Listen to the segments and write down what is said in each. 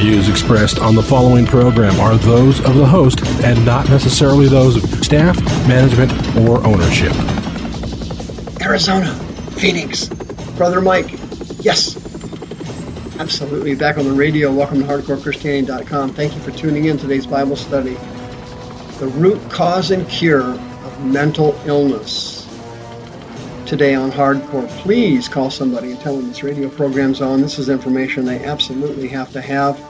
views expressed on the following program are those of the host and not necessarily those of staff, management, or ownership. Arizona, Phoenix, Brother Mike. Yes, absolutely. Back on the radio. Welcome to HardcoreChristianity.com. Thank you for tuning in today's Bible study. The root cause and cure of mental illness. Today on Hardcore, please call somebody and tell them this radio program's on. This is information they absolutely have to have.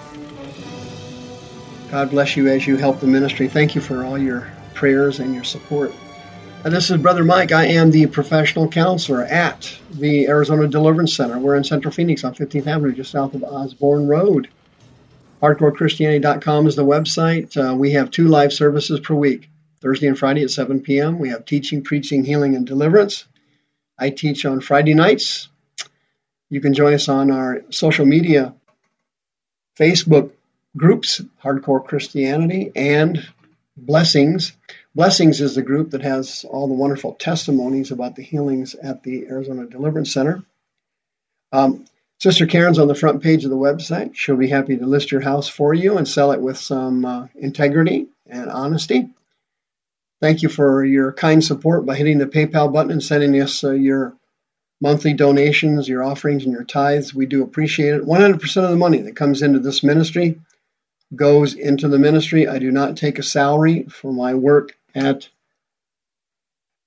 God bless you as you help the ministry. Thank you for all your prayers and your support. And this is Brother Mike. I am the professional counselor at the Arizona Deliverance Center. We're in Central Phoenix on 15th Avenue, just south of Osborn Road. HardcoreChristianity.com is the website. Uh, we have two live services per week Thursday and Friday at 7 p.m. We have teaching, preaching, healing, and deliverance. I teach on Friday nights. You can join us on our social media Facebook groups, Hardcore Christianity and Blessings. Blessings is the group that has all the wonderful testimonies about the healings at the Arizona Deliverance Center. Um, Sister Karen's on the front page of the website. She'll be happy to list your house for you and sell it with some uh, integrity and honesty. Thank you for your kind support by hitting the PayPal button and sending us uh, your monthly donations, your offerings, and your tithes. We do appreciate it. 100% of the money that comes into this ministry goes into the ministry. I do not take a salary for my work at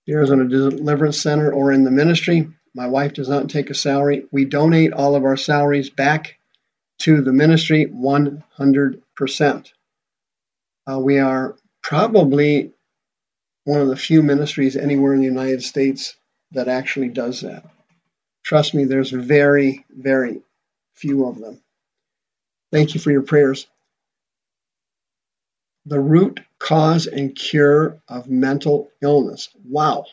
the Arizona Deliverance Center or in the ministry. My wife does not take a salary. We donate all of our salaries back to the ministry 100%. Uh, we are probably one of the few ministries anywhere in the United States that actually does that. Trust me, there's very, very few of them. Thank you for your prayers. The root cause and cure of mental illness. Wow.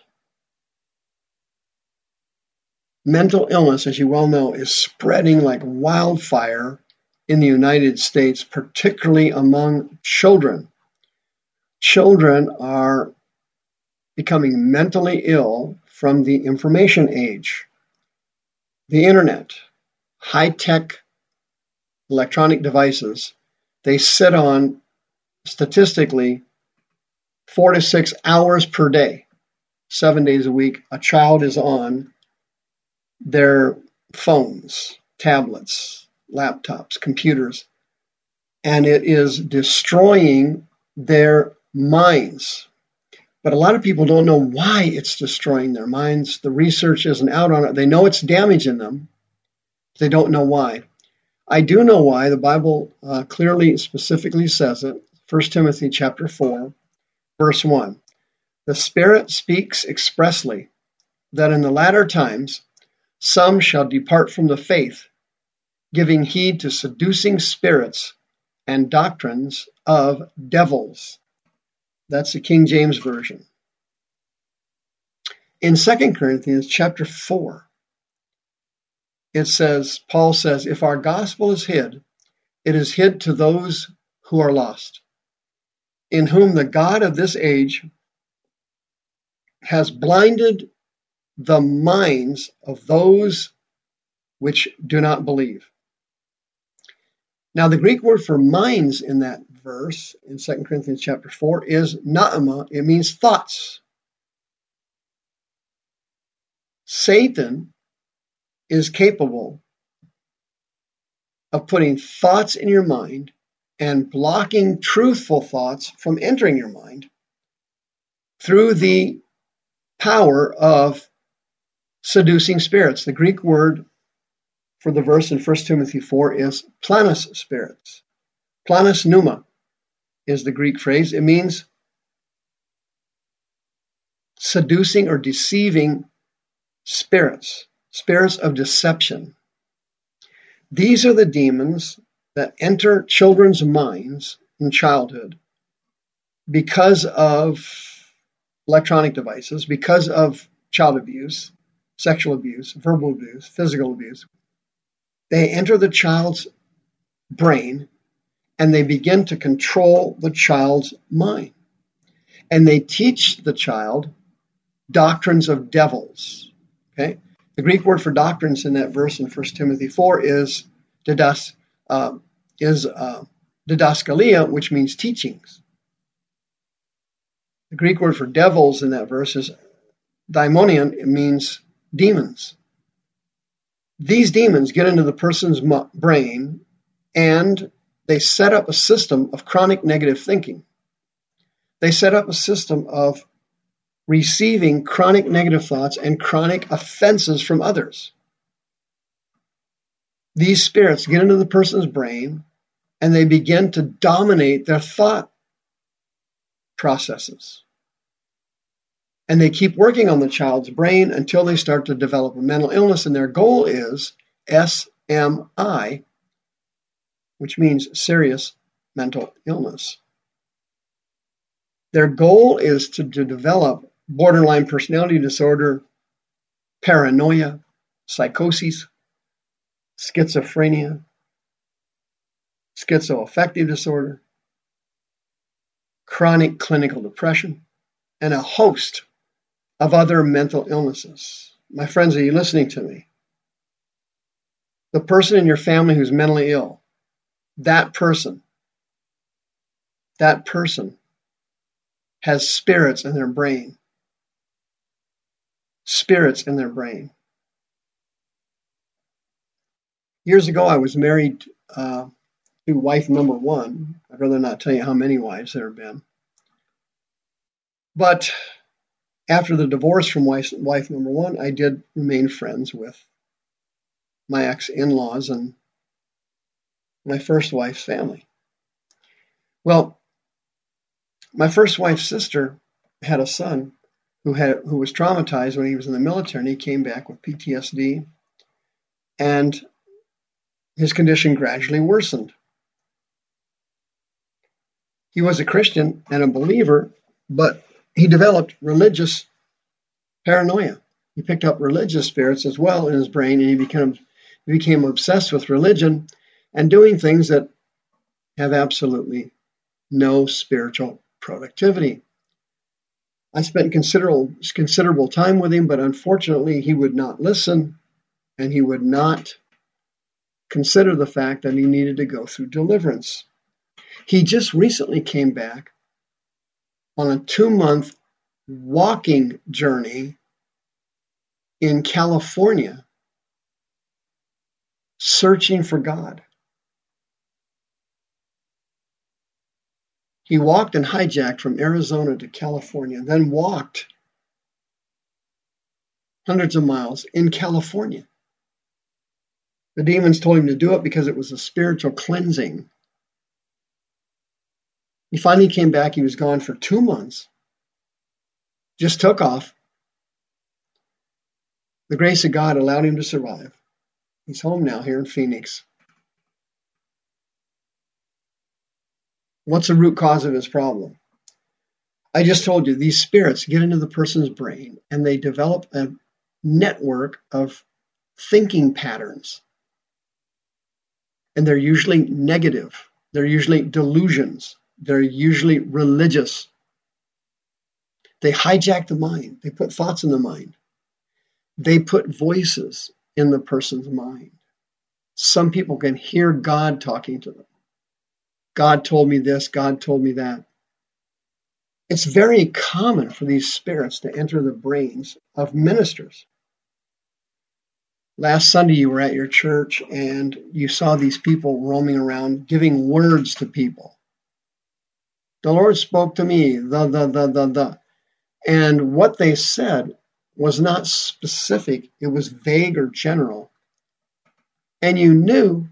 Mental illness, as you well know, is spreading like wildfire in the United States, particularly among children. Children are becoming mentally ill from the information age, the internet, high tech electronic devices. They sit on statistically four to six hours per day, seven days a week. A child is on their phones, tablets, laptops, computers, and it is destroying their minds. But a lot of people don't know why it's destroying their minds. The research isn't out on it. They know it's damaging them. They don't know why. I do know why. The Bible uh, clearly, specifically says it. 1 Timothy chapter 4, verse 1. The Spirit speaks expressly that in the latter times some shall depart from the faith, giving heed to seducing spirits and doctrines of devils. That's the King James Version. In 2 Corinthians chapter 4, it says, Paul says, if our gospel is hid, it is hid to those who are lost, in whom the God of this age has blinded the minds of those which do not believe. Now, the Greek word for minds in that verse in 2 Corinthians chapter 4 is noema. It means thoughts. Satan is capable of putting thoughts in your mind and blocking truthful thoughts from entering your mind through the power of seducing spirits. The Greek word for the verse in 1 Timothy 4 is planis spirits. Planis pneuma is the Greek phrase. It means seducing or deceiving spirits. spirits of deception. These are the demons that enter children's minds in childhood because of electronic devices, because of child abuse, sexual abuse, verbal abuse, physical abuse. They enter the child's brain and they begin to control the child's mind. And they teach the child doctrines of devils. Okay? The Greek word for doctrines in that verse in 1 Timothy 4 is didas, uh, is uh, didaskalia, which means teachings. The Greek word for devils in that verse is daimonion. It means demons. These demons get into the person's brain and they set up a system of chronic negative thinking. They set up a system of receiving chronic negative thoughts and chronic offenses from others. These spirits get into the person's brain and they begin to dominate their thought processes. And they keep working on the child's brain until they start to develop a mental illness, and their goal is SMI, which means serious mental illness. Their goal is to, to develop borderline personality disorder, paranoia, psychosis, schizophrenia, schizoaffective disorder, chronic clinical depression, and a host of other mental illnesses. My friends, are you listening to me? The person in your family who's mentally ill, that person, that person has spirits in their brain. Spirits in their brain. Years ago, I was married uh, to wife number one. I'd rather not tell you how many wives there have been. But after the divorce from wife, wife number one, I did remain friends with my ex in laws and my first wife's family. Well, my first wife's sister had a son who had who was traumatized when he was in the military and he came back with PTSD and his condition gradually worsened. He was a Christian and a believer, but he developed religious paranoia. He picked up religious spirits as well in his brain, and he became he became obsessed with religion and doing things that have absolutely no spiritual productivity. I spent considerable considerable time with him, but unfortunately, he would not listen, and he would not consider the fact that he needed to go through deliverance. He just recently came back on a two month walking journey in California searching for God. He walked and hijacked from Arizona to California, then walked hundreds of miles in California. The demons told him to do it because it was a spiritual cleansing. He finally came back. He was gone for two months. Just took off. The grace of God allowed him to survive. He's home now here in Phoenix. What's the root cause of his problem? I just told you these spirits get into the person's brain and they develop a network of thinking patterns. And they're usually negative, they're usually delusions. They're usually religious. They hijack the mind. They put thoughts in the mind. They put voices in the person's mind. Some people can hear God talking to them. God told me this, God told me that. It's very common for these spirits to enter the brains of ministers. Last Sunday, you were at your church and you saw these people roaming around giving words to people. The Lord spoke to me, the, the, the, the, the. And what they said was not specific, it was vague or general. And you knew,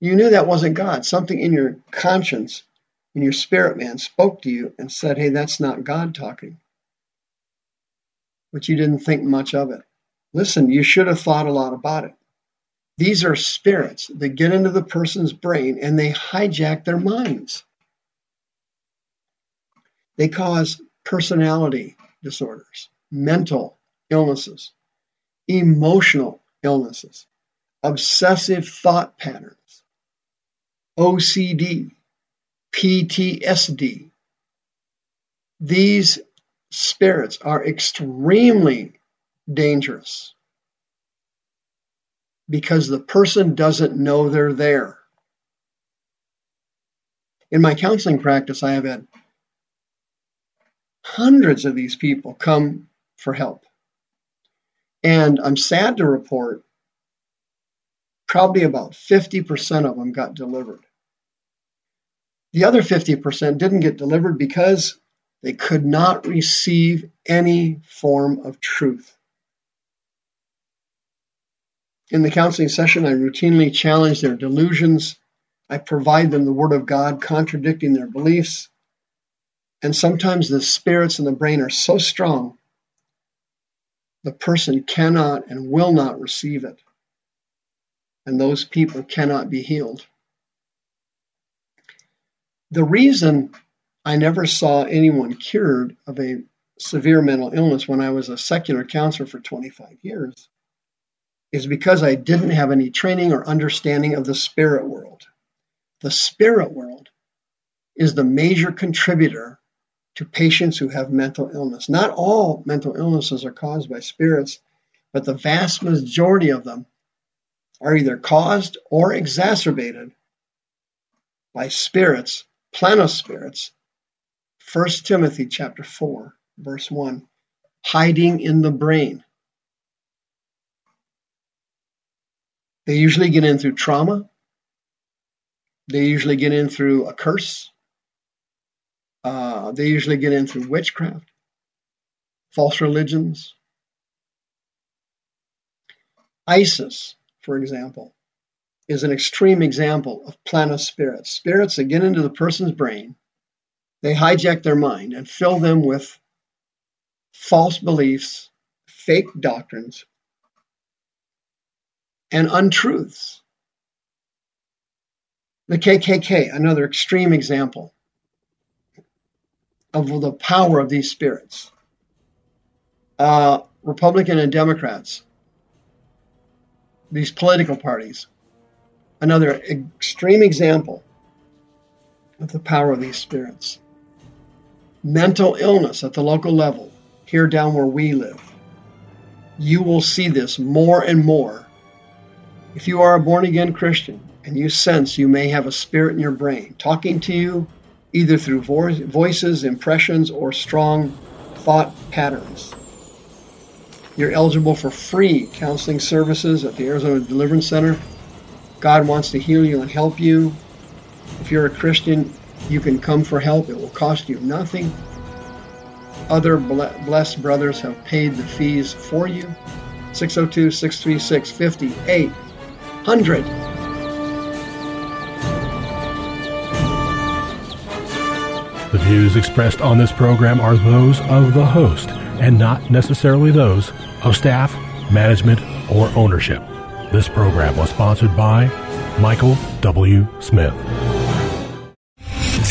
you knew that wasn't God. Something in your conscience, in your spirit man, spoke to you and said, hey, that's not God talking. But you didn't think much of it. Listen, you should have thought a lot about it. These are spirits that get into the person's brain and they hijack their minds. They cause personality disorders, mental illnesses, emotional illnesses, obsessive thought patterns, OCD, PTSD. These spirits are extremely dangerous because the person doesn't know they're there. In my counseling practice, I have had hundreds of these people come for help. And I'm sad to report probably about 50% of them got delivered. The other 50% didn't get delivered because they could not receive any form of truth. In the counseling session, I routinely challenge their delusions. I provide them the Word of God contradicting their beliefs. And sometimes the spirits in the brain are so strong, the person cannot and will not receive it. And those people cannot be healed. The reason I never saw anyone cured of a severe mental illness when I was a secular counselor for 25 years is because I didn't have any training or understanding of the spirit world. The spirit world is the major contributor to patients who have mental illness. Not all mental illnesses are caused by spirits, but the vast majority of them are either caused or exacerbated by spirits, planospirits. 1 Timothy chapter 4, verse 1, hiding in the brain. They usually get in through trauma. They usually get in through a curse. Uh, they usually get in through witchcraft, false religions. ISIS, for example, is an extreme example of planet spirits. Spirits that get into the person's brain, they hijack their mind and fill them with false beliefs, fake doctrines, and untruths. The KKK, another extreme example of the power of these spirits. Uh, Republican and Democrats, these political parties, another extreme example of the power of these spirits. Mental illness at the local level, here down where we live. You will see this more and more if you are a born again Christian and you sense you may have a spirit in your brain talking to you either through vo- voices, impressions, or strong thought patterns, you're eligible for free counseling services at the Arizona Deliverance Center. God wants to heal you and help you. If you're a Christian, you can come for help. It will cost you nothing. Other blessed brothers have paid the fees for you. 602 636 58 hundred. The views expressed on this program are those of the host and not necessarily those of staff, management, or ownership. This program was sponsored by Michael W. Smith.